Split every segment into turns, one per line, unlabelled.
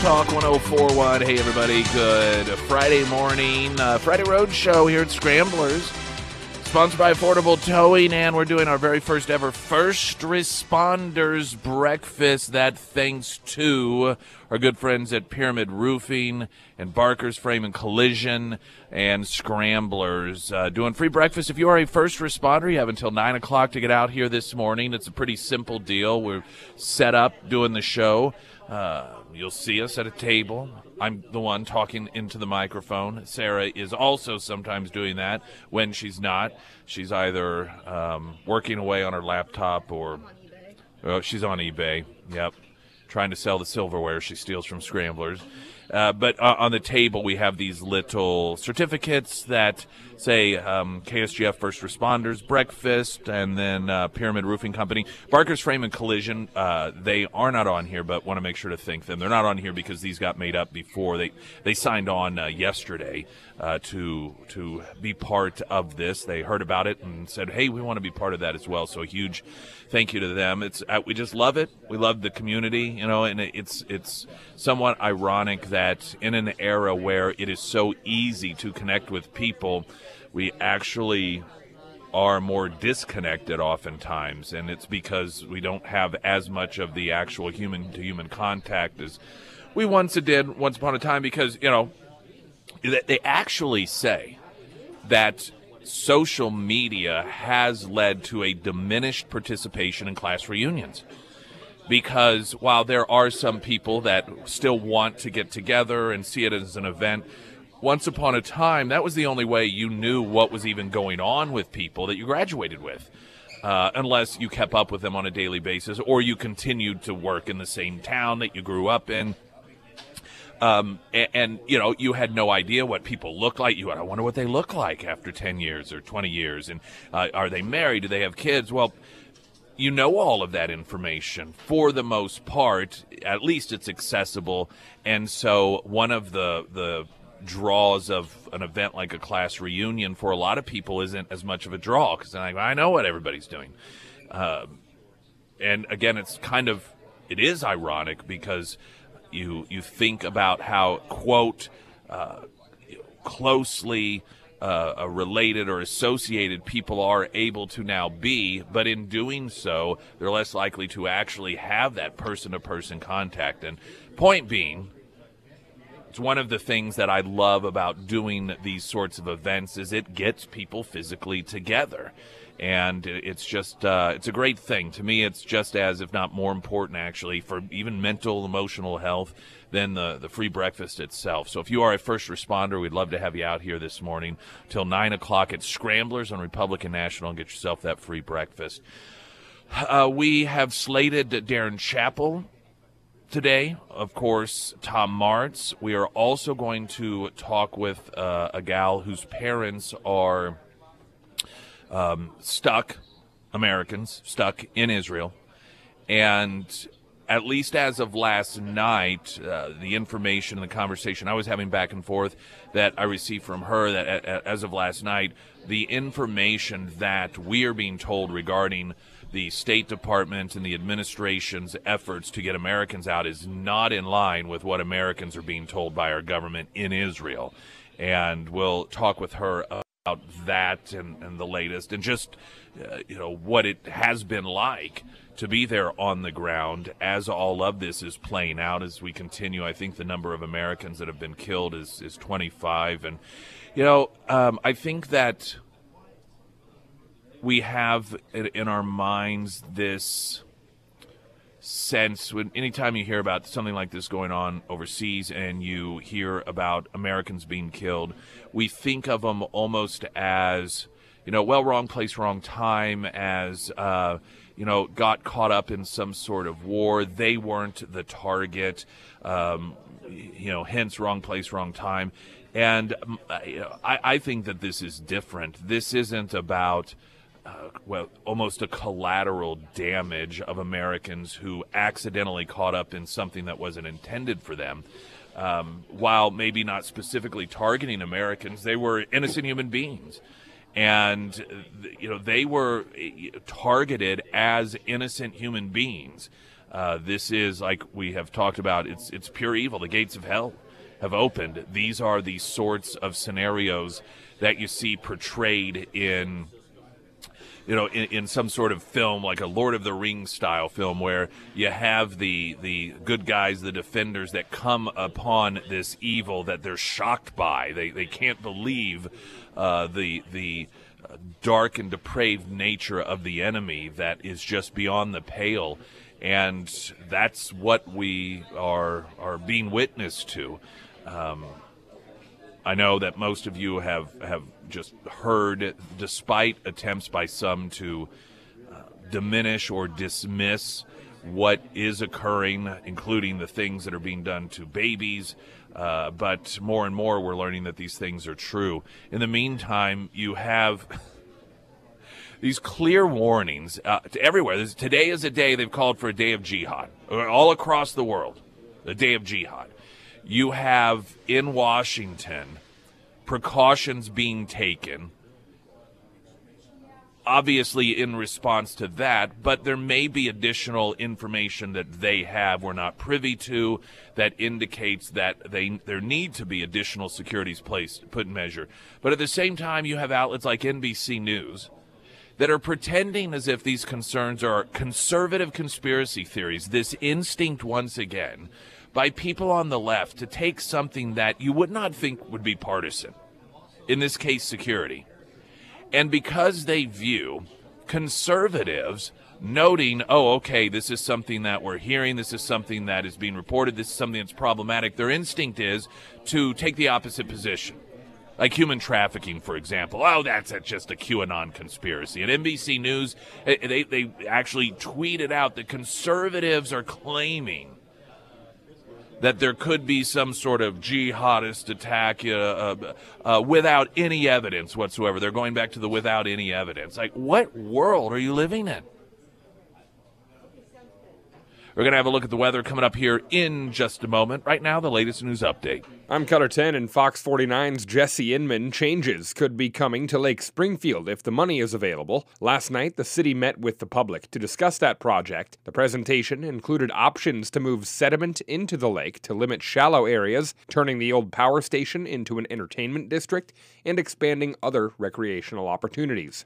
Talk 1041. Hey, everybody. Good Friday morning. Uh, Friday Road Show here at Scramblers. Sponsored by Affordable Towing, and we're doing our very first ever First Responders Breakfast. That thanks to our good friends at Pyramid Roofing and Barker's Frame and Collision and Scramblers. Uh, doing free breakfast. If you are a first responder, you have until 9 o'clock to get out here this morning. It's a pretty simple deal. We're set up doing the show. Uh, you'll see us at a table. I'm the one talking into the microphone. Sarah is also sometimes doing that when she's not. She's either um, working away on her laptop or oh, she's on eBay. Yep. Trying to sell the silverware she steals from scramblers. Uh, but uh, on the table, we have these little certificates that say um, KSGF First Responders Breakfast and then uh, Pyramid Roofing Company. Barker's Frame and Collision, uh, they are not on here, but want to make sure to thank them. They're not on here because these got made up before. They, they signed on uh, yesterday uh, to, to be part of this. They heard about it and said, hey, we want to be part of that as well. So a huge thank you to them. It's We just love it. We love the community, you know, and it's, it's somewhat ironic that in an era where it is so easy to connect with people, we actually are more disconnected oftentimes, and it's because we don't have as much of the actual human to human contact as we once did once upon a time. Because you know, they actually say that social media has led to a diminished participation in class reunions because while there are some people that still want to get together and see it as an event, once upon a time, that was the only way you knew what was even going on with people that you graduated with. Uh, unless you kept up with them on a daily basis or you continued to work in the same town that you grew up in. Um, and, and, you know, you had no idea what people look like. You, I wonder what they look like after 10 years or 20 years. And uh, are they married? Do they have kids? Well, you know all of that information for the most part. At least it's accessible. And so one of the, the draws of an event like a class reunion for a lot of people isn't as much of a draw because like, I know what everybody's doing. Uh, and again, it's kind of it is ironic because you you think about how quote uh, closely uh, related or associated people are able to now be, but in doing so, they're less likely to actually have that person to person contact. And point being, it's one of the things that I love about doing these sorts of events is it gets people physically together. And it's just, uh, it's a great thing. To me, it's just as, if not more important, actually, for even mental, emotional health than the, the free breakfast itself. So if you are a first responder, we'd love to have you out here this morning till 9 o'clock at Scramblers on Republican National and get yourself that free breakfast. Uh, we have slated Darin Chappell today, of course, Tom Martz. We are also going to talk with uh, a gal whose parents are um, stuck, Americans, stuck in Israel. And at least as of last night, uh, the information and the conversation I was having back and forth that I received from her that as of last night, the information that we are being told regarding the State Department and the administration's efforts to get Americans out is not in line with what Americans are being told by our government in Israel. And we'll talk with her about that and, and the latest and just, uh, you know, what it has been like to be there on the ground as all of this is playing out as we continue. I think the number of Americans that have been killed is, is 25. And, you know, um, I think that we have in our minds this sense when anytime you hear about something like this going on overseas and you hear about Americans being killed, we think of them almost as you know, well, wrong place, wrong time, as uh, you know, got caught up in some sort of war. They weren't the target. Um, you know, hence wrong place, wrong time. And um, I, I think that this is different. This isn't about uh, well, almost a collateral damage of Americans who accidentally caught up in something that wasn't intended for them. Um, while maybe not specifically targeting Americans, they were innocent human beings. And, you know, they were eh, targeted as innocent human beings. Uh, this is, like we have talked about, it's, it's pure evil. The gates of hell have opened. These are the sorts of scenarios that you see portrayed in you know, in, in, some sort of film like a Lord of the Rings style film where you have the the good guys, the defenders that come upon this evil that they're shocked by. They they can't believe uh, the the dark and depraved nature of the enemy that is just beyond the pale, and that's what we are are being witness to. Um, I know that most of you have have just heard, despite attempts by some to uh, diminish or dismiss what is occurring, including the things that are being done to babies. Uh, but more and more, we're learning that these things are true. In the meantime, you have these clear warnings uh, to everywhere. This, today is a day they've called for a day of jihad, all across the world, a day of jihad you have in Washington precautions being taken, obviously in response to that, but there may be additional information that they have we're not privy to that indicates that they there need to be additional securities placed put in measure. But at the same time, you have outlets like NBC News that are pretending as if these concerns are conservative conspiracy theories, this instinct once again by people on the left to take something that you would not think would be partisan, in this case, security. And because they view conservatives noting, oh, okay, this is something that we're hearing, this is something that is being reported, this is something that's problematic, their instinct is to take the opposite position. Like human trafficking, for example. Oh, that's just a QAnon conspiracy. And NBC News, eh, they, they actually tweeted out that conservatives are claiming that there could be some sort of jihadist attack uh, uh, uh, without any evidence whatsoever. They're going back to the without any evidence. Like, what world are you living in? We're going to have a look at the weather coming up here in just a moment. Right now, the latest news update.
I'm KOLR 10 and Fox 49's Jesse Inman. Changes could be coming to Lake Springfield if the money is available. Last night, the city met with the public to discuss that project. The presentation included options to move sediment into the lake to limit shallow areas, turning the old power station into an entertainment district, and expanding other recreational opportunities.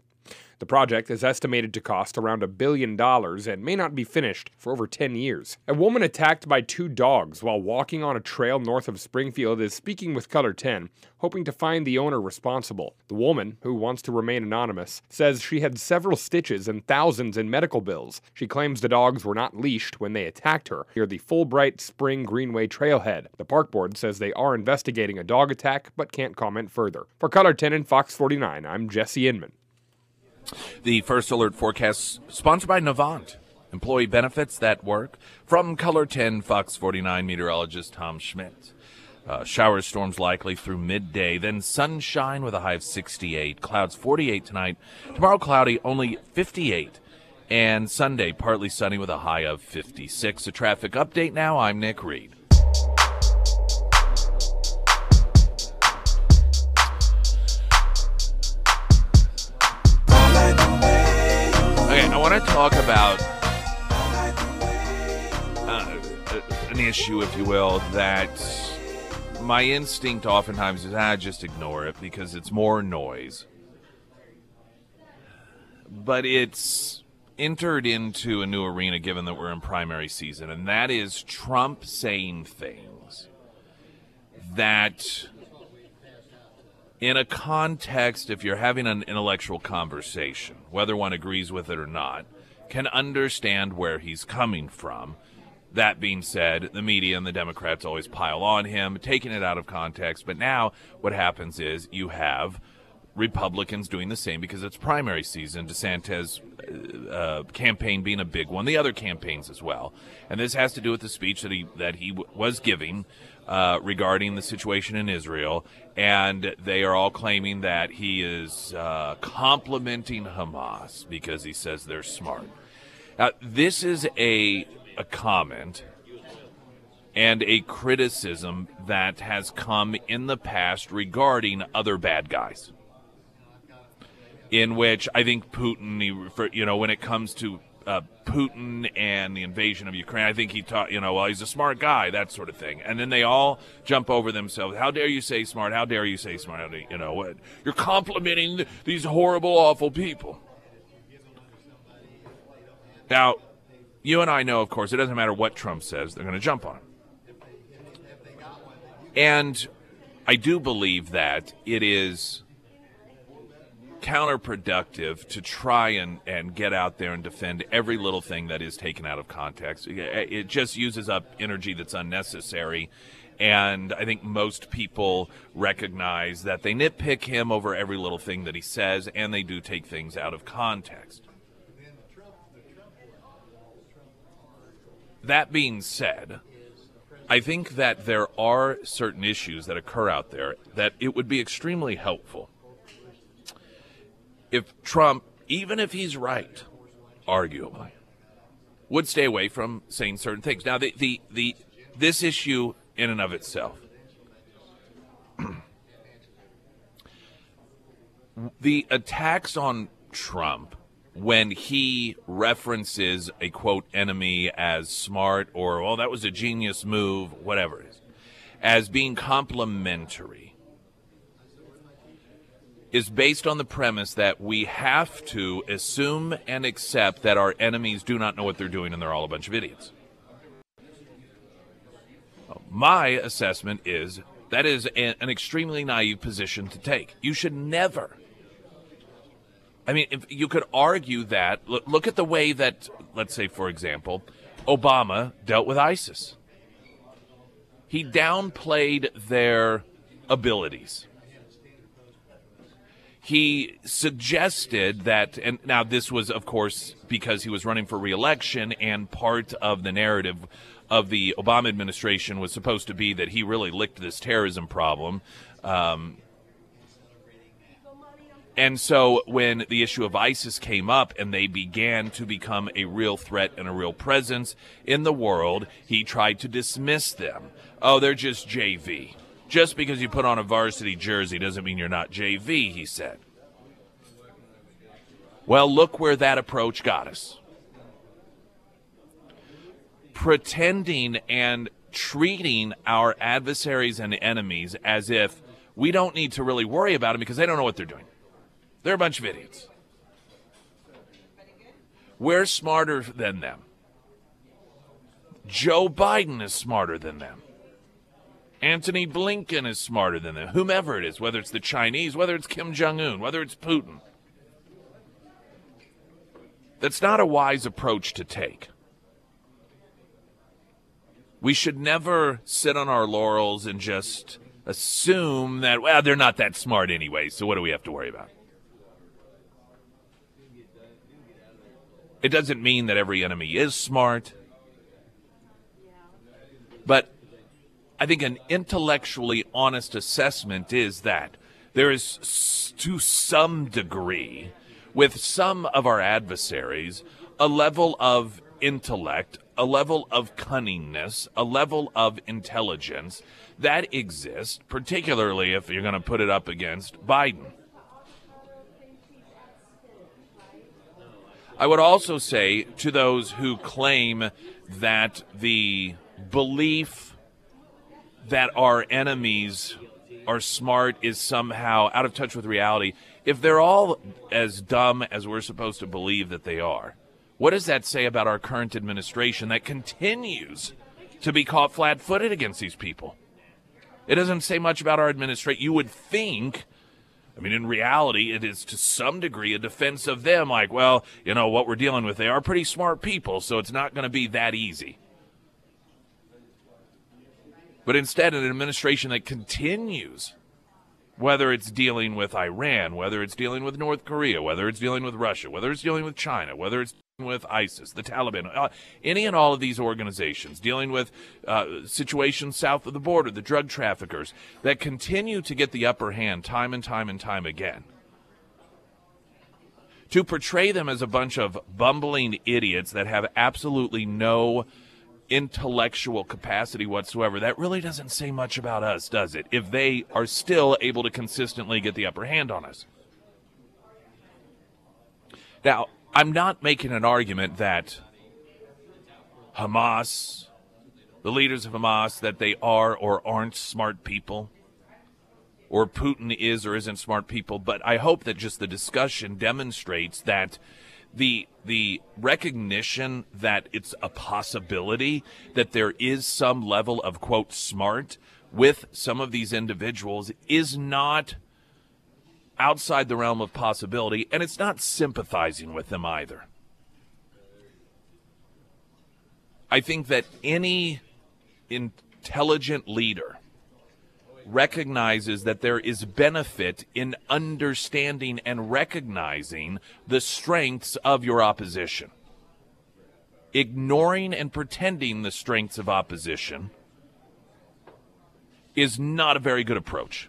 The project is estimated to cost around a billion dollars and may not be finished for over 10 years. A woman attacked by two dogs while walking on a trail north of Springfield is speaking with KOLR 10, hoping to find the owner responsible. The woman, who wants to remain anonymous, says she had several stitches and thousands in medical bills. She claims the dogs were not leashed when they attacked her near the Fulbright Spring Greenway trailhead. The park board says they are investigating a dog attack but can't comment further. For KOLR 10 and Fox 49, I'm Jesse Inman.
The first alert forecast sponsored by Navant. Employee benefits that work. From KOLR 10, Fox 49 meteorologist Tom Schmidt. Uh, showers, storms likely through midday, then sunshine with a high of 68. Clouds 48 tonight. Tomorrow cloudy, only 58. And Sunday partly sunny with a high of 56. A traffic update now. I'm Nick Reed. To talk about uh, an issue, if you will, that my instinct oftentimes is, ah, just ignore it because it's more noise. But it's entered into a new arena given that we're in primary season, and that is Trump saying things that in a context, if you're having an intellectual conversation, whether one agrees with it or not, can understand where he's coming from. That being said, the media and the Democrats always pile on him, taking it out of context. But now what happens is you have Republicans doing the same because it's primary season. DeSantis' uh, uh, campaign being a big one, the other campaigns as well, and this has to do with the speech that he that he w- was giving uh, regarding the situation in Israel, and they are all claiming that he is uh, complimenting Hamas because he says they're smart. Now, this is a a comment and a criticism that has come in the past regarding other bad guys. In which I think Putin, you know, when it comes to uh, Putin and the invasion of Ukraine, I think he taught, you know, well, he's a smart guy, that sort of thing. And then they all jump over themselves. How dare you say smart? How dare you say smart? You know, what? You're complimenting these horrible, awful people. Now, you and I know, of course, it doesn't matter what Trump says, they're going to jump on him. And I do believe that it is counterproductive to try and, and get out there and defend every little thing that is taken out of context. It just uses up energy that's unnecessary. And I think most people recognize that they nitpick him over every little thing that he says, and they do take things out of context. That being said, I think that there are certain issues that occur out there that it would be extremely helpful if Trump, even if he's right, arguably, would stay away from saying certain things. Now, the the, the this issue in and of itself, the attacks on Trump when he references a quote enemy as smart or well that was a genius move whatever it is as being complimentary is based on the premise that we have to assume and accept that our enemies do not know what they're doing and they're all a bunch of idiots my assessment is that is an extremely naive position to take you should never I mean, if you could argue that. Look, look at the way that, let's say, for example, Obama dealt with ISIS. He downplayed their abilities. He suggested that, and now this was, of course, because he was running for reelection, and part of the narrative of the Obama administration was supposed to be that he really licked this terrorism problem. Um, and so when the issue of ISIS came up and they began to become a real threat and a real presence in the world, he tried to dismiss them. Oh, they're just JV. Just because you put on a varsity jersey doesn't mean you're not JV, he said. Well, look where that approach got us. Pretending and treating our adversaries and enemies as if we don't need to really worry about them because they don't know what they're doing. They're a bunch of idiots. We're smarter than them. Joe Biden is smarter than them. Antony Blinken is smarter than them. Whomever it is, whether it's the Chinese, whether it's Kim Jong un, whether it's Putin. That's not a wise approach to take. We should never sit on our laurels and just assume that, well, they're not that smart anyway, so what do we have to worry about? It doesn't mean that every enemy is smart. But I think an intellectually honest assessment is that there is, to some degree, with some of our adversaries, a level of intellect, a level of cunningness, a level of intelligence that exists, particularly if you're going to put it up against Biden. I would also say to those who claim that the belief that our enemies are smart is somehow out of touch with reality, if they're all as dumb as we're supposed to believe that they are, what does that say about our current administration that continues to be caught flat footed against these people? It doesn't say much about our administration. You would think I mean, in reality, it is to some degree a defense of them. Like, well, you know, what we're dealing with, they are pretty smart people, so it's not going to be that easy. But instead, an administration that continues whether it's dealing with Iran, whether it's dealing with North Korea, whether it's dealing with Russia, whether it's dealing with China, whether it's dealing with ISIS, the Taliban, uh, any and all of these organizations dealing with uh, situations south of the border, the drug traffickers that continue to get the upper hand time and time and time again. To portray them as a bunch of bumbling idiots that have absolutely no intellectual capacity whatsoever, that really doesn't say much about us, does it? If they are still able to consistently get the upper hand on us. Now, I'm not making an argument that Hamas, the leaders of Hamas, that they are or aren't smart people, or Putin is or isn't smart people, but I hope that just the discussion demonstrates that the the recognition that it's a possibility that there is some level of quote smart with some of these individuals is not outside the realm of possibility, and it's not sympathizing with them either. I think that any intelligent leader recognizes that there is benefit in understanding and recognizing the strengths of your opposition. Ignoring and pretending the strengths of opposition is not a very good approach.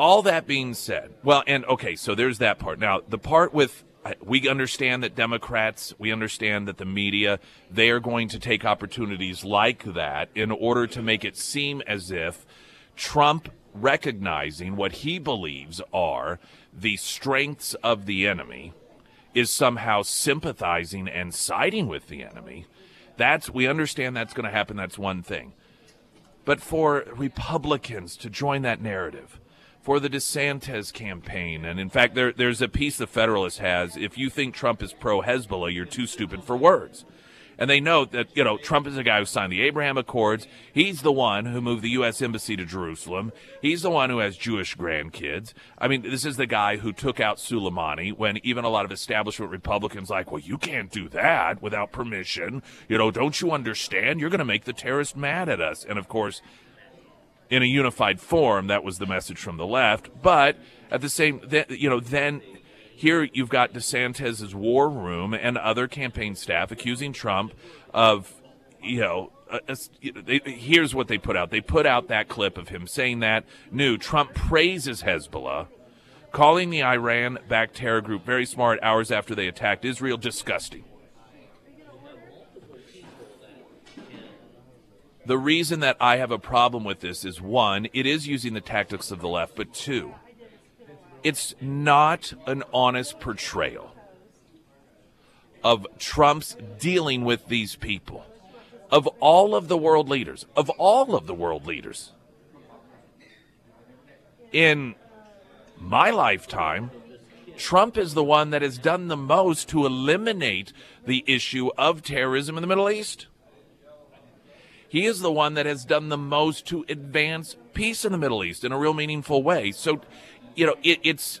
all that being said, well, and okay, so there's that part. Now, the part with we understand that Democrats, we understand that the media, they are going to take opportunities like that in order to make it seem as if Trump recognizing what he believes are the strengths of the enemy is somehow sympathizing and siding with the enemy. That's we understand that's going to happen. That's one thing. But for Republicans to join that narrative, for the DeSantis campaign. And in fact, there, there's a piece the Federalist has. If you think Trump is pro Hezbollah, you're too stupid for words. And they note that, you know, Trump is the guy who signed the Abraham Accords. He's the one who moved the U.S. Embassy to Jerusalem. He's the one who has Jewish grandkids. I mean, this is the guy who took out Soleimani when even a lot of establishment Republicans like, well, you can't do that without permission. You know, don't you understand? You're going to make the terrorist mad at us. And of course, in a unified form. That was the message from the left. But at the same, you know, then here you've got DeSantis's war room and other campaign staff accusing Trump of, you know, uh, they, here's what they put out. They put out that clip of him saying that new Trump praises Hezbollah, calling the Iran-backed terror group very smart hours after they attacked Israel disgusting. The reason that I have a problem with this is one, it is using the tactics of the left, but two, it's not an honest portrayal of Trump's dealing with these people, of all of the world leaders, of all of the world leaders. In my lifetime, Trump is the one that has done the most to eliminate the issue of terrorism in the Middle East. He is the one that has done the most to advance peace in the Middle East in a real meaningful way. So, you know, it, it's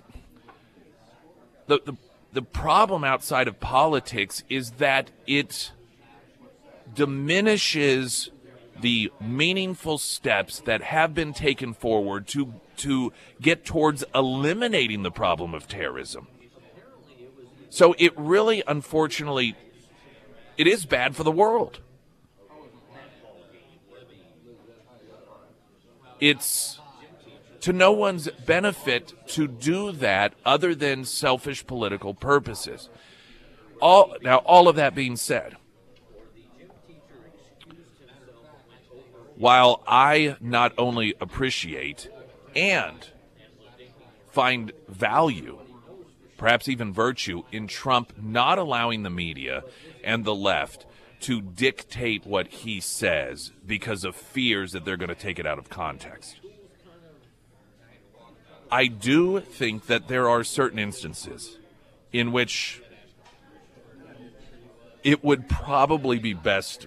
the, the the problem outside of politics is that it diminishes the meaningful steps that have been taken forward to to get towards eliminating the problem of terrorism. So it really unfortunately it is bad for the world. It's to no one's benefit to do that other than selfish political purposes. All now all of that being said, while I not only appreciate and find value, perhaps even virtue, in Trump not allowing the media and the left to dictate what he says because of fears that they're going to take it out of context. I do think that there are certain instances in which it would probably be best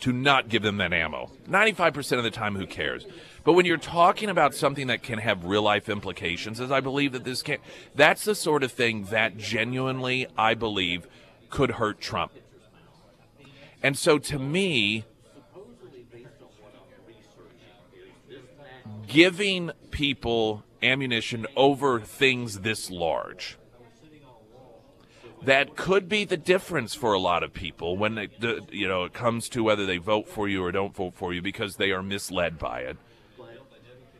to not give them that ammo. 95% of the time, who cares? But when you're talking about something that can have real life implications, as I believe that this can, that's the sort of thing that genuinely, I believe, could hurt Trump. And so to me, giving people ammunition over things this large that could be the difference for a lot of people when it, you know it comes to whether they vote for you or don't vote for you because they are misled by it.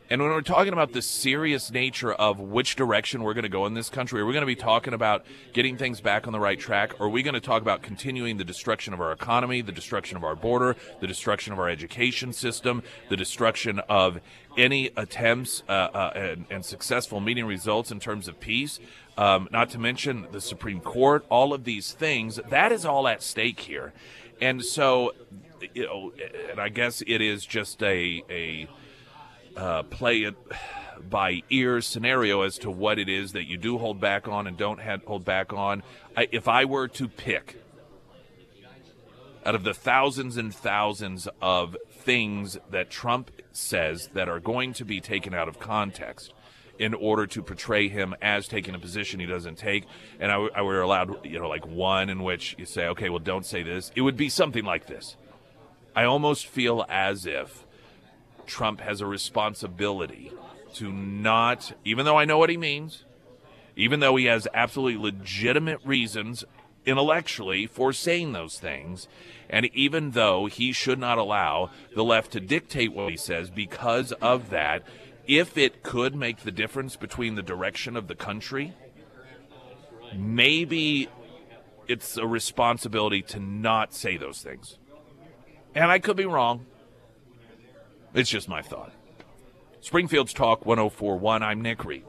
And when we're talking about the serious nature of which direction we're going to go in this country, are we going to be talking about getting things back on the right track? Or are we going to talk about continuing the destruction of our economy, the destruction of our border, the destruction of our education system, the destruction of any attempts uh, uh, and, and, successful meeting results in terms of peace? Um, not to mention the Supreme Court, all of these things. That is all at stake here. And so, you know, and I guess it is just a, a uh, play it by ear scenario as to what it is that you do hold back on and don't hold back on. I, if I were to pick out of the thousands and thousands of things that Trump says that are going to be taken out of context in order to portray him as taking a position he doesn't take, and I, I were allowed, you know, like one in which you say, okay, well, don't say this, it would be something like this. I almost feel as if Trump has a responsibility to not, even though I know what he means, even though he has absolutely legitimate reasons intellectually for saying those things, and even though he should not allow the left to dictate what he says because of that, if it could make the difference between the direction of the country, maybe it's a responsibility to not say those things. And I could be wrong. It's just my thought. Springfield's Talk 1041. I'm Nick Reed.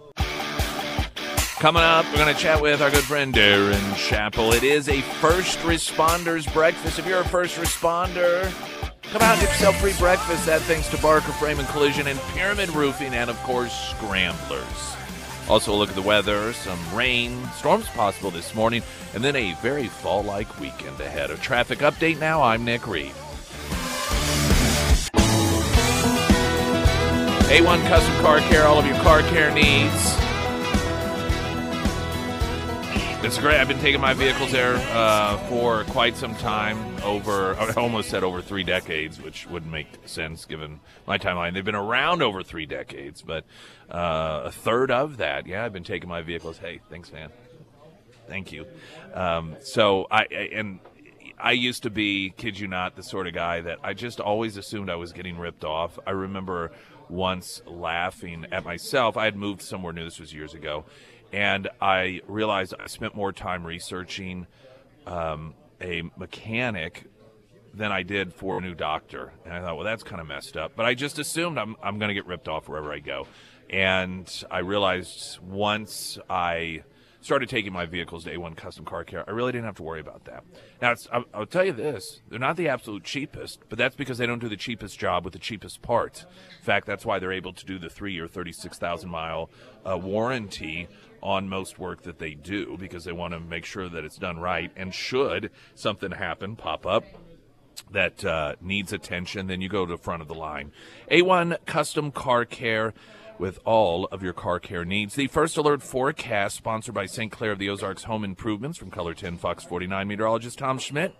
Coming up, we're going to chat with our good friend Darin Chappell. It is a first responders breakfast. If you're a first responder, come out and get yourself free breakfast. That thanks to Barker Frame and Collision and Pyramid Roofing, and of course, Scramblers. Also, a look at the weather. Some rain, storms possible this morning, and then a very fall like weekend ahead. A traffic update now. I'm Nick Reed. A1 Custom Car Care, all of your car care needs. It's great. I've been taking my vehicles there uh, for quite some time. Over, I almost said over three decades, which wouldn't make sense given my timeline. They've been around over three decades, but uh, a third of that, yeah, I've been taking my vehicles. Hey, thanks, man. Thank you. Um, so I, I and I used to be, kid you not, the sort of guy that I just always assumed I was getting ripped off. I remember once laughing at myself. I had moved somewhere new, this was years ago, and I realized I spent more time researching um, a mechanic than I did for a new doctor. And I thought, well, that's kind of messed up. But I just assumed I'm, I'm going to get ripped off wherever I go. And I realized once I started taking my vehicles to A1 Custom Car Care, I really didn't have to worry about that. Now, I'll, I'll, tell you this they're not the absolute cheapest, but that's because they don't do the cheapest job with the cheapest parts. In fact, that's why they're able to do the three year, 36,000 mile uh, warranty on most work that they do because they want to make sure that it's done right. And should something happen, pop up, that uh, needs attention, then you go to the front of the line. A1 Custom Car Care with all of your car care needs. The first alert forecast, sponsored by St. Clair of the Ozarks Home Improvements from KOLR 10 Fox 49 meteorologist Tom Schmidt.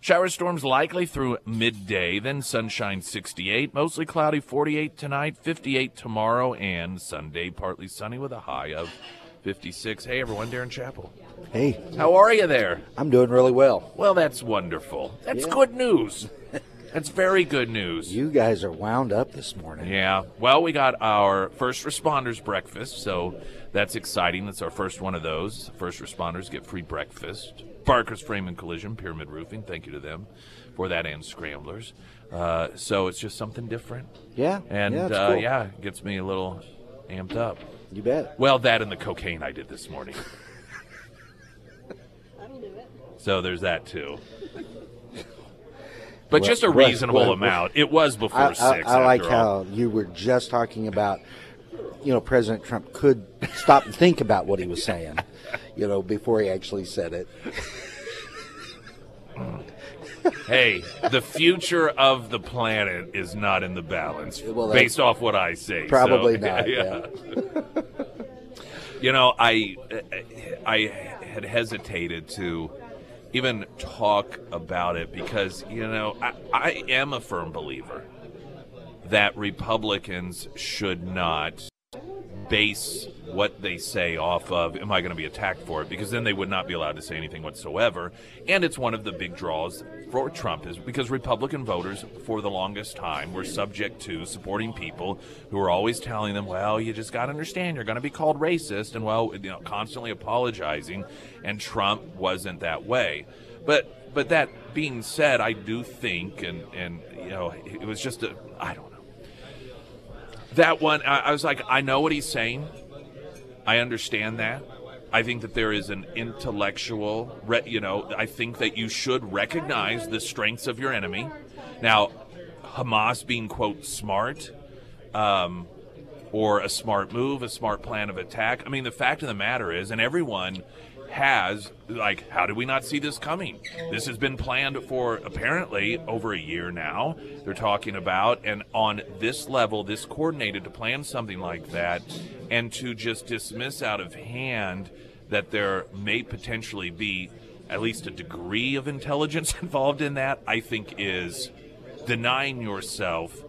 Shower storms likely through midday, then sunshine 68, mostly cloudy 48 tonight, 58 tomorrow, and Sunday partly sunny with a high of 56. Hey everyone, Darin Chappell.
Hey.
How are you there?
I'm doing really well.
Well, that's wonderful. That's
Yeah.
good news. That's very good news.
You guys are wound up this morning.
Yeah. Well, we got our first responders breakfast, so that's exciting. That's our first one of those. First responders get free breakfast. Barker's Frame and Collision, Pyramid Roofing. Thank you to them for that and Scramblers. Uh, so it's just something different,
Yeah.
and
yeah, it's
uh,
cool.
yeah, it gets me a little amped up.
You bet.
Well, that and the cocaine I did this morning. That'll do it. So there's that too. But
Well,
just a reasonable
well,
amount. It was before
I, I,
six.
I like
all.
how you were just talking about, you know, President Trump could stop and think about what he was saying, you know, before he actually said it.
hey, the future of the planet is not in the balance,
Well,
based off what I say. so,
Probably not,
you know, I I had hesitated to even talk about it because you know I, I am a firm believer that Republicans should not base what they say off of am I going to be attacked for it? Because then they would not be allowed to say anything whatsoever. And it's one of the big draws for Trump is because Republican voters for the longest time were subject to supporting people who were always telling them well you just got to understand you're going to be called racist and well you know constantly apologizing and Trump wasn't that way. But but that being said I do think and and you know it was just a I don't know. That one, I, I was like, I know what he's saying. I understand that. I think that there is an intellectual, you know, I think that you should recognize the strengths of your enemy. Now, Hamas being, quote, smart, um, or a smart move, a smart plan of attack. I mean, the fact of the matter is, and everyone has like how did we not see this coming? This has been planned for apparently over a year now. They're talking about and on this level this coordinated to plan something like that and to just dismiss out of hand that there may potentially be at least a degree of intelligence involved in that i think is denying yourself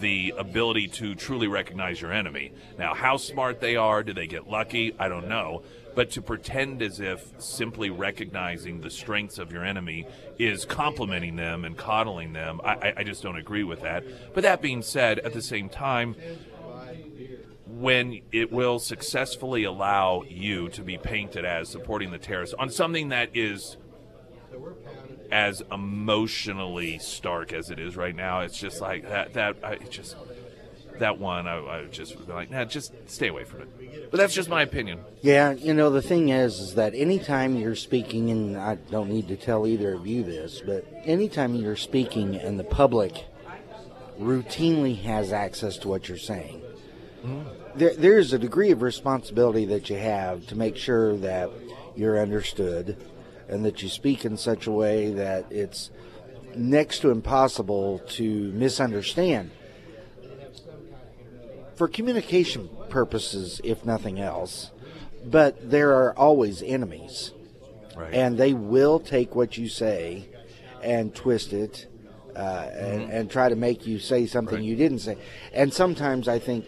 the ability to truly recognize your enemy. Now, how smart they are, do they get lucky? I don't know. But to pretend as if simply recognizing the strengths of your enemy is complimenting them and coddling them, I, I just don't agree with that. But that being said, at the same time, when it will successfully allow you to be painted as supporting the terrorists on something that is as emotionally stark as it is right now, it's just like that. That I just that one, I, I just would be like, nah, just stay away from it. But that's just my opinion.
Yeah, you know, the thing is, is that anytime you're speaking, and I don't need to tell either of you this, but anytime you're speaking and the public routinely has access to what you're saying, mm. there, there's a degree of responsibility that you have to make sure that you're understood and that you speak in such a way that it's next to impossible to misunderstand for communication purposes, if nothing else. But there are always enemies. Right. And they will take what you say and twist it uh, mm-hmm. and, and, try to make you say something right. you didn't say. And sometimes I think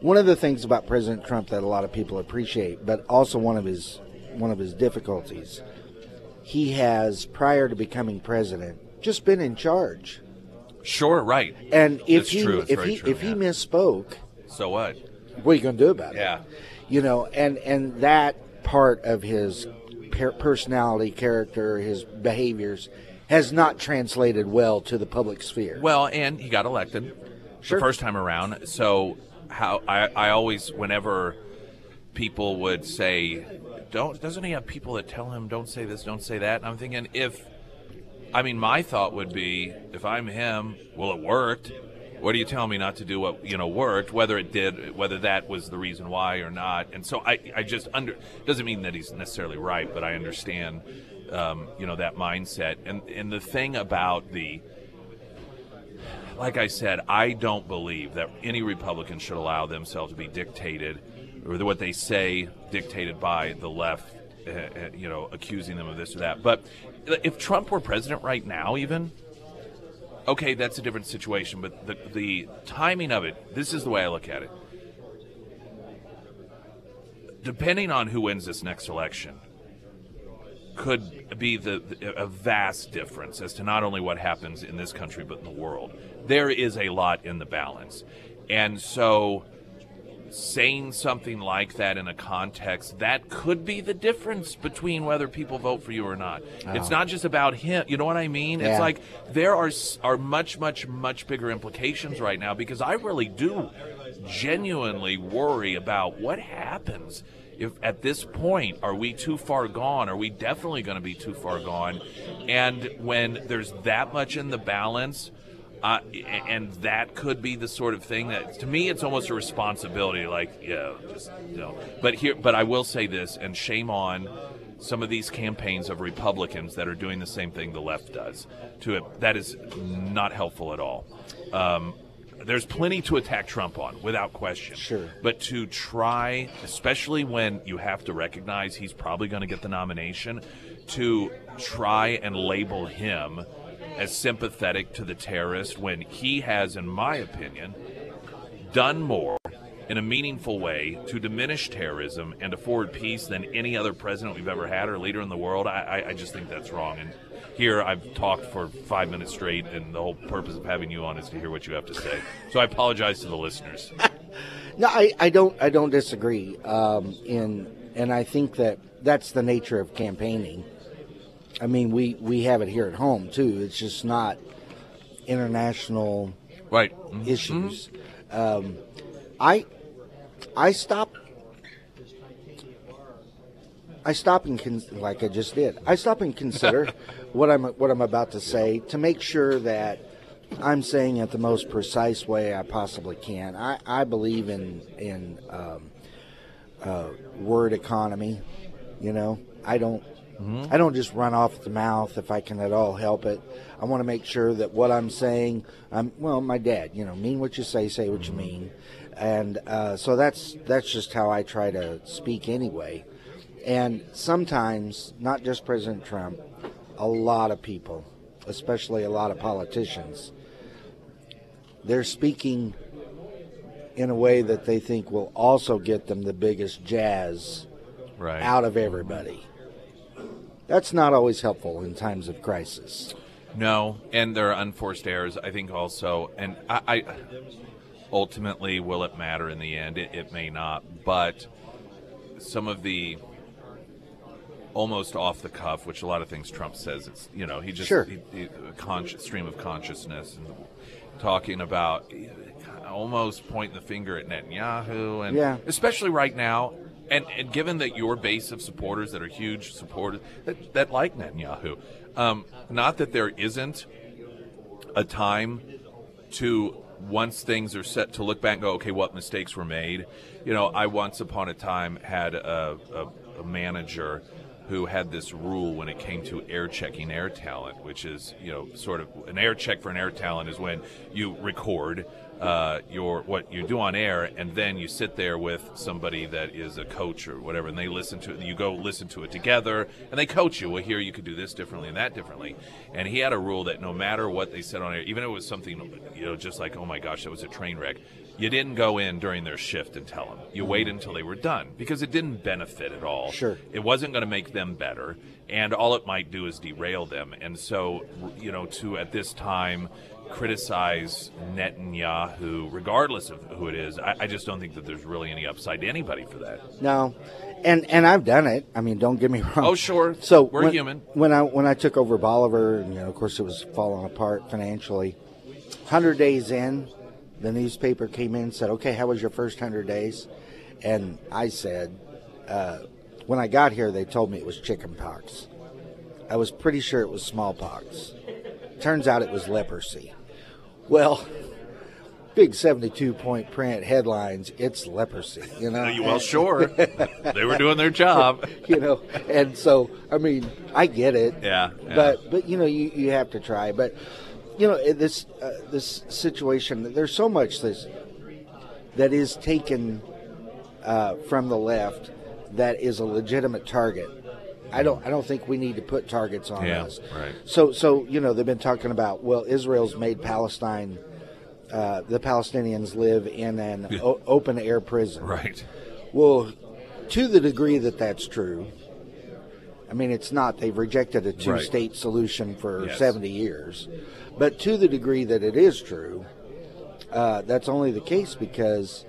one of the things about President Trump that a lot of people appreciate, but also one of his one of his difficulties, he has prior to becoming president just been in charge.
Sure, right.
And if it's he true, if he true, if yeah. he misspoke,
so what?
What are you going to do about
yeah.
it? Yeah. You know, and and that part of his personality, character, his behaviors has not translated well to the public sphere.
Well, and he got elected sure. the first time around. So how I I always whenever people would say don't doesn't he have people that tell him don't say this, don't say that? And I'm thinking if I mean, my thought would be, if I'm him, well, it worked. What are you telling me not to do what you know worked? Whether it did, whether that was the reason why or not. And so I, I just under doesn't mean that he's necessarily right, but I understand, um, you know, that mindset. And and the thing about the like I said, I don't believe that any Republican should allow themselves to be dictated, or what they say dictated by the left uh, you know, accusing them of this or that. But if Trump were president right now, even okay, that's a different situation. But the the timing of it, this is the way I look at it. Depending on who wins this next election, could be the, the, a vast difference as to not only what happens in this country but in the world. There is a lot in the balance, and so saying something like that in a context that could be the difference between whether people vote for you or not. Oh. It's not just about him. You know what I mean? Yeah. It's like there are are much much much bigger implications right now because I really do genuinely worry about what happens if at this point are we too far gone are we definitely going to be too far gone and when there's that much in the balance uh, and that could be the sort of thing that, to me, it's almost a responsibility. Like, yeah, just you know. But here, but I will say this, and shame on some of these campaigns of Republicans that are doing the same thing the left does. To it, that is not helpful at all. Um, there's plenty to attack Trump on, without question.
Sure.
But to try, especially when you have to recognize he's probably going to get the nomination, to try and label him as sympathetic to the terrorist when he has, in my opinion, done more in a meaningful way to diminish terrorism and to forward peace than any other president we've ever had or leader in the world. I, I just think that's wrong. And here I've talked for five minutes straight, and the whole purpose of having you on is to hear what you have to say. So I apologize to the listeners.
no, I, I don't I don't disagree. Um, in and I think that that's the nature of campaigning. I mean, we we have it here at home too. It's just not international
right
mm-hmm. issues. Um, I I stop. I stop and con- like I just did. I stop and consider what I'm what I'm about to say to make sure that I'm saying it the most precise way I possibly can. I, I believe in in um, uh, word economy. You know, I don't mm-hmm. I don't just run off the mouth if I can at all help it. I want to make sure that what I'm saying, I'm well, my dad. You know, mean what you say, say what you mean, and uh, so that's that's just how I try to speak anyway. And sometimes, not just President Trump, a lot of people, especially a lot of politicians, they're speaking in a way that they think will also get them the biggest jazz
right.
out of everybody. That's not always helpful in times of crisis.
No, and there are unforced errors. I think also, and I, I ultimately, will it matter in the end? It, it may not, but some of the almost off the cuff, which a lot of things Trump says, it's you know he just
sure.
he, he, a conscious stream of consciousness and talking about almost pointing the finger at Netanyahu, and
yeah.
especially right now. And, and given that your base of supporters that are huge supporters that, that like Netanyahu, um, not that there isn't a time to once things are set to look back and go, okay, what mistakes were made. You know, I once upon a time had a, a, a manager who had this rule when it came to air checking air talent, which is, you know, sort of an air check for an air talent is when you record uh, your what you do on air, and then you sit there with somebody that is a coach or whatever, and they listen to it. You go listen to it together, and they coach you. Well, here you could do this differently and that differently. And he had a rule that no matter what they said on air, even if it was something, you know, just like, oh my gosh, that was a train wreck, you didn't go in during their shift and tell them. You wait until they were done because it didn't benefit at all.
Sure.
It wasn't going to make them better, and all it might do is derail them. And so, you know, to at this time criticize Netanyahu, regardless of who it is. I, I, just don't think that there's really any upside to anybody for that.
No, and and I've done it. I mean, don't get me wrong.
Oh, sure.
So
we're
when,
human.
When I when I took over Bolivar, and you know, of course, it was falling apart financially. Hundred days in, the newspaper came in and said, "Okay, how was your first hundred days?" And I said, uh, "When I got here, they told me it was chicken pox. I was pretty sure it was smallpox." Turns out it was leprosy. Well, big 72 point print headlines, it's leprosy, you know.
well, sure. they were doing their job.
you know, and so, I mean, I get it.
Yeah.
yeah. But, but you know, you, you have to try. But, you know, this, uh, this situation, there's so much this, that is taken uh, from the left that is a legitimate target I don't I don't think we need to put targets on
yeah,
us.
Right.
So so you know they've been talking about well Israel's made Palestine uh, the Palestinians live in an o- open air prison.
Right.
Well, to the degree that that's true, I mean it's not. They've rejected a two state right. solution for yes. 70 years. But to the degree that it is true, uh, that's only the case because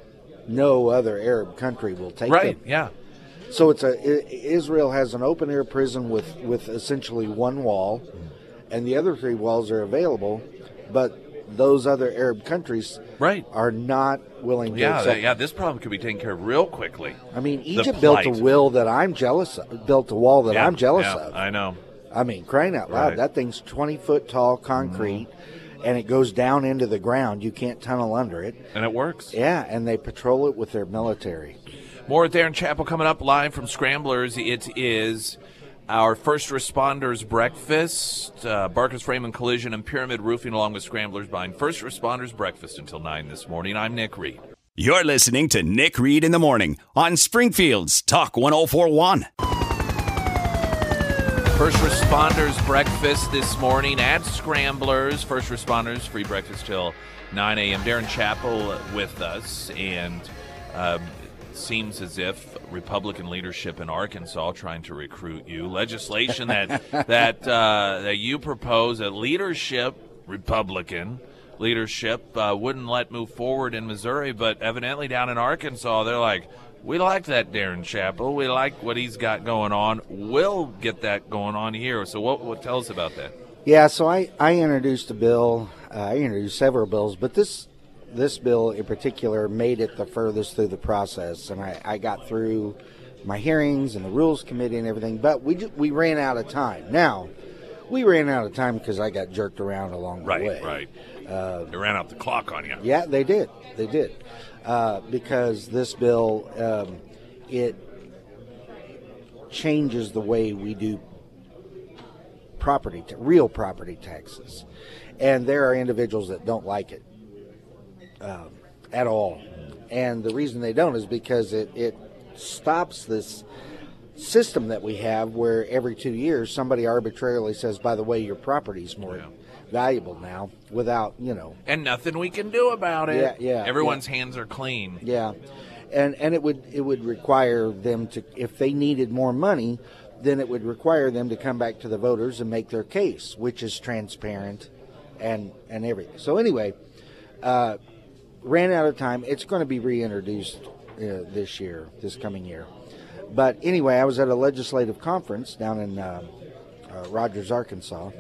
no other Arab country will take
right.
them.
Yeah.
So it's a Israel has an open air prison with with essentially one wall, and the other three walls are available, but those other Arab countries
right.
are not willing to
yeah,
accept.
Yeah, this problem could be taken care of real quickly.
I mean, Egypt built a will that I'm jealous of, built a wall that
yeah,
I'm jealous
yeah,
of.
I know.
I mean, crying out loud,
right.
that thing's 20 foot tall concrete. Mm-hmm. And it goes down into the ground. You can't tunnel under it.
And it works.
Yeah, and they patrol it with their military.
More at Darin Chappell coming up live from Scramblers. It is our first responders breakfast. Uh, Barker's Frame and Collision and Pyramid Roofing, along with Scramblers, buying first responders breakfast until 9 this morning. I'm Nick Reed.
You're listening to Nick Reed in the Morning on Springfield's Talk 1041.
First responders breakfast this morning at Scramblers. First responders free breakfast till 9 a.m. Darin Chappell with us, and it seems as if Republican leadership in Arkansas trying to recruit you. Legislation that that uh, that you propose, a leadership Republican leadership uh, wouldn't let move forward in Missouri, but evidently down in Arkansas, they're like, we like that Darin Chappell. We like what he's got going on. We'll get that going on here. So, what, what tell us about that?
Yeah, so I, I introduced a bill. Uh, I introduced several bills, but this this bill in particular made it the furthest through the process, and I, I got through my hearings and the rules committee and everything. But we we ran out of time. Now, we ran out of time because I got jerked around along
right,
the way.
Right, right. Uh, they ran out the clock on you.
Yeah, they did. They did uh, because this bill um, it changes the way we do property, real property taxes, and there are individuals that don't like it um, at all, and the reason they don't is because it it stops this system that we have where every two years somebody arbitrarily says, by the way, your property's more yeah. valuable now without you know.
And nothing we can do about
it. Yeah yeah
everyone's
yeah.
hands are clean.
Yeah. And and it would it would require them to if they needed more money then it would require them to come back to the voters and make their case which is transparent and and everything. So anyway uh, ran out of time it's going to be reintroduced uh, this year this coming year but anyway i was at a legislative conference down in uh, uh rogers arkansas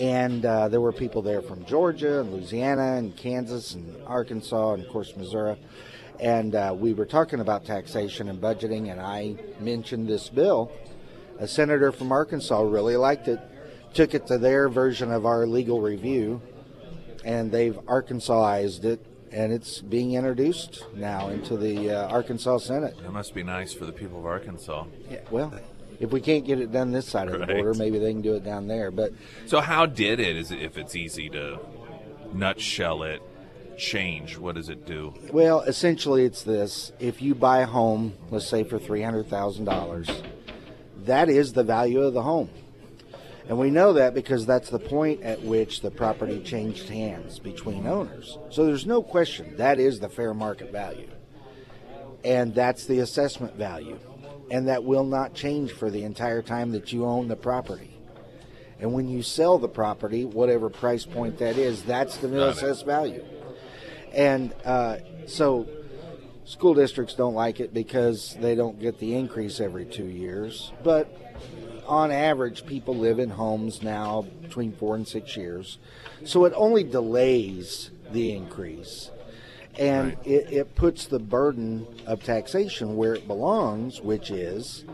and uh, there were people there from Georgia and Louisiana and Kansas and Arkansas and of course Missouri. And uh, we were talking about taxation and budgeting, and I mentioned this bill. A senator from Arkansas really liked it, took it to their version of our legal review, and they've Arkansasized it and it's being introduced now into the uh, Arkansas Senate.
That must be nice for the people of Arkansas.
Yeah, well, if we can't get it done this side of the border, maybe they can do it down there. But
so, how did it? Is it, if it's easy to nutshell it? Change. What does it do?
Well, essentially, it's this: if you buy a home, let's say for three hundred thousand dollars, that is the value of the home. And we know that because that's the point at which the property changed hands between owners. So there's no question that is the fair market value. And that's the assessment value and that will not change for the entire time that you own the property. And when you sell the property, whatever price point that is, that's the mill assessed value. And uh, so school districts don't like it because they don't get the increase every two years. But on average, people live in homes now between four and six years. So it only delays the increase and right. it, it puts the burden of taxation where it belongs, which is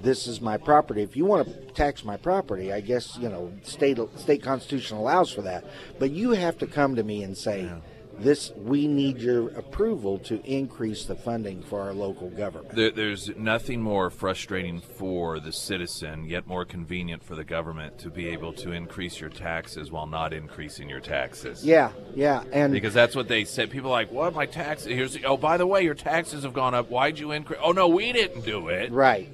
this is my property. If you want to tax my property, I guess you know state state constitution allows for that. But you have to come to me and say, yeah this we need your approval to increase the funding for our local government.
There, there's nothing more frustrating for the citizen, yet more convenient for the government to be able to increase your taxes while not increasing your taxes.
Yeah, yeah, and
because that's what they said. People are like, "What my taxes? Here's oh, by the way, your taxes have gone up. Why'd you increase? Oh no, we didn't do it.
Right.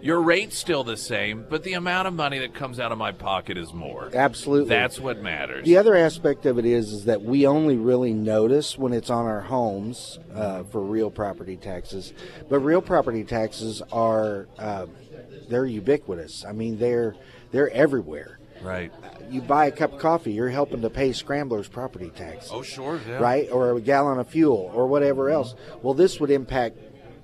Your rate's still the same, but the amount of money that comes out of my pocket is more.
Absolutely.
That's what matters.
The other aspect of it is, is that we only really notice when it's on our homes uh, for real property taxes. But real property taxes are uh, they're ubiquitous. I mean, they're they're everywhere.
Right.
You buy a cup of coffee, you're helping to pay Scrambler's property tax.
Oh, sure. Yeah.
Right, or a gallon of fuel, or whatever else. Well, this would impact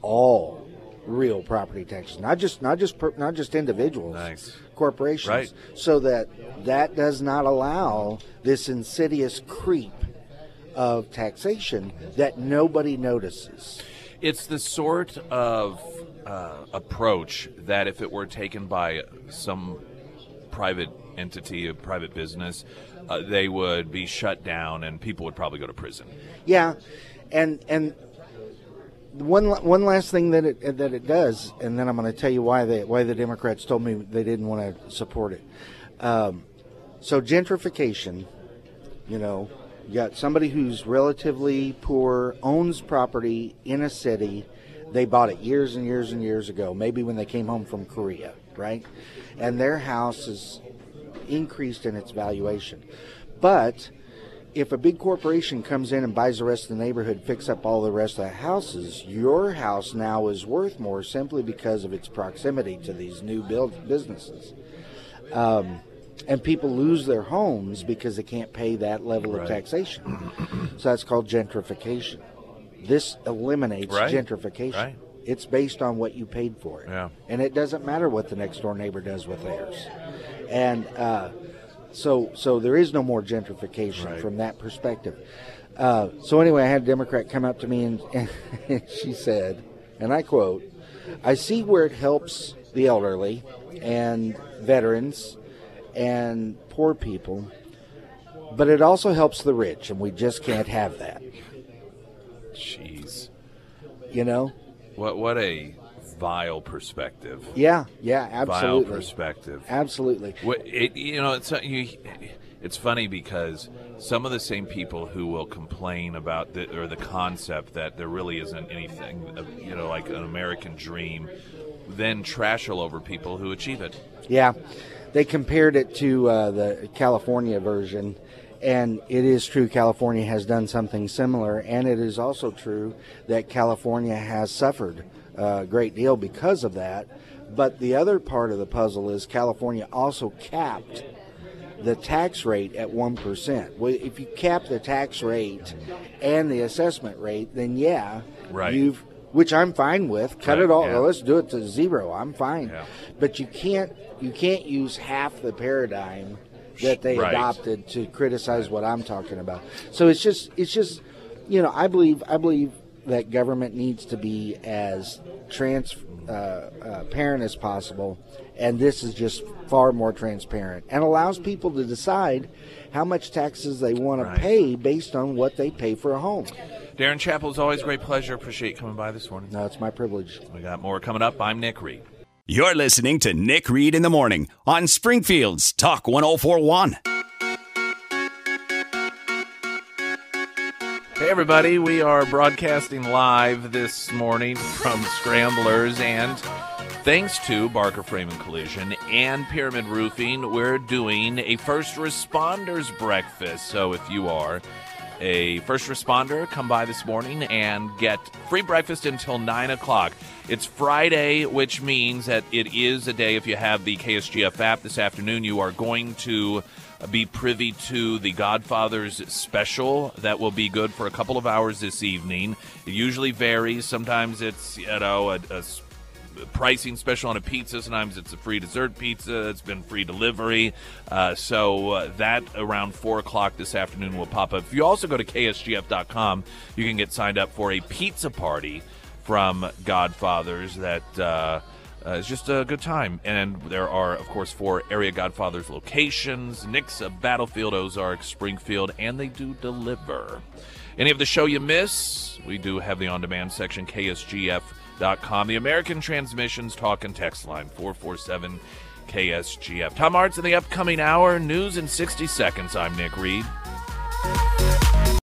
all real property taxes, not just not just not just individuals,
nice.
corporations,
right.
so that that does not allow this insidious creep of taxation that nobody notices.
It's the sort of uh, approach that if it were taken by some private entity, a private business, uh, they would be shut down and people would probably go to prison.
Yeah, and and one one last thing that it that it does, and then I'm going to tell you why they why the Democrats told me they didn't want to support it. Um, so gentrification, you know, you got somebody who's relatively poor owns property in a city. They bought it years and years and years ago, maybe when they came home from Korea. right? And their house is increased in its valuation. But if a big corporation comes in and buys the rest of the neighborhood, fix up all the rest of the houses, your house now is worth more simply because of its proximity to these new build businesses. Um, and people lose their homes because they can't pay that level
Right.
of taxation. so that's called gentrification. This eliminates
Right.
gentrification.
Right.
It's based on what you paid for it.
Yeah.
And it doesn't matter what the next door neighbor does with theirs. And uh, so, so there is no more gentrification
Right.
from that perspective. Uh, so anyway, I had a Democrat come up to me and, and she said, and I quote, "I see where it helps the elderly and veterans and poor people, but it also helps the rich, and we just can't have that."
Jeez.
You know?
What what a vile perspective.
Yeah, yeah, absolutely.
Vile perspective.
absolutely.
What it, you know, it's uh, you, it's funny because some of the same people who will complain about the or the concept that there really isn't anything, you know, like an American dream, then trash all over people who achieve it.
Yeah, they compared it to uh, the California version, and it is true California has done something similar, and it is also true that California has suffered a great deal because of that. But the other part of the puzzle is California also capped the tax rate at 1%. Well, if you cap the tax rate and the assessment rate, then yeah,
Right.
you've which I'm fine with. Cut
Right,
it all.
yeah.
Let's do it to zero. I'm fine.
Yeah.
But you can't you can't use half the paradigm that they
Right.
adopted to criticize what I'm talking about. So it's just it's just you know I believe I believe that government needs to be as transparent uh, uh, as possible, and this is just far more transparent and allows people to decide how much taxes they want
Right.
to pay based on what they pay for a home.
Darin Chappell, it's always a great pleasure. Appreciate you coming by this morning.
No, it's my privilege.
We got more coming up. I'm Nick Reed.
You're listening to Nick Reed in the Morning on Springfield's Talk 1041.
Hey, everybody. We are broadcasting live this morning from Scramblers, and thanks to Barker Frame and Collision and Pyramid Roofing, we're doing a first responders breakfast. So if you are a first responder, come by this morning and get free breakfast until 9 o'clock. It's Friday, which means that it is a day, if you have the KSGF app this afternoon, you are going to be privy to the Godfather's special that will be good for a couple of hours this evening. It usually varies. Sometimes it's, you know, a pricing special on a pizza. Sometimes it's a free dessert pizza. It's been free delivery. Uh, so uh, that around 4 o'clock this afternoon will pop up. If you also go to ksgf.com, you can get signed up for a pizza party from Godfathers that uh, uh, is just a good time. And there are, of course, four area Godfathers locations Nixa, Battlefield, Ozark, Springfield, and they do deliver. Any of the show you miss, we do have the on demand section, ksgf.com. The American Transmissions Talk and Text Line, 447 KSGF. Tom Arts in the upcoming hour, news in 60 seconds. I'm Nick Reed.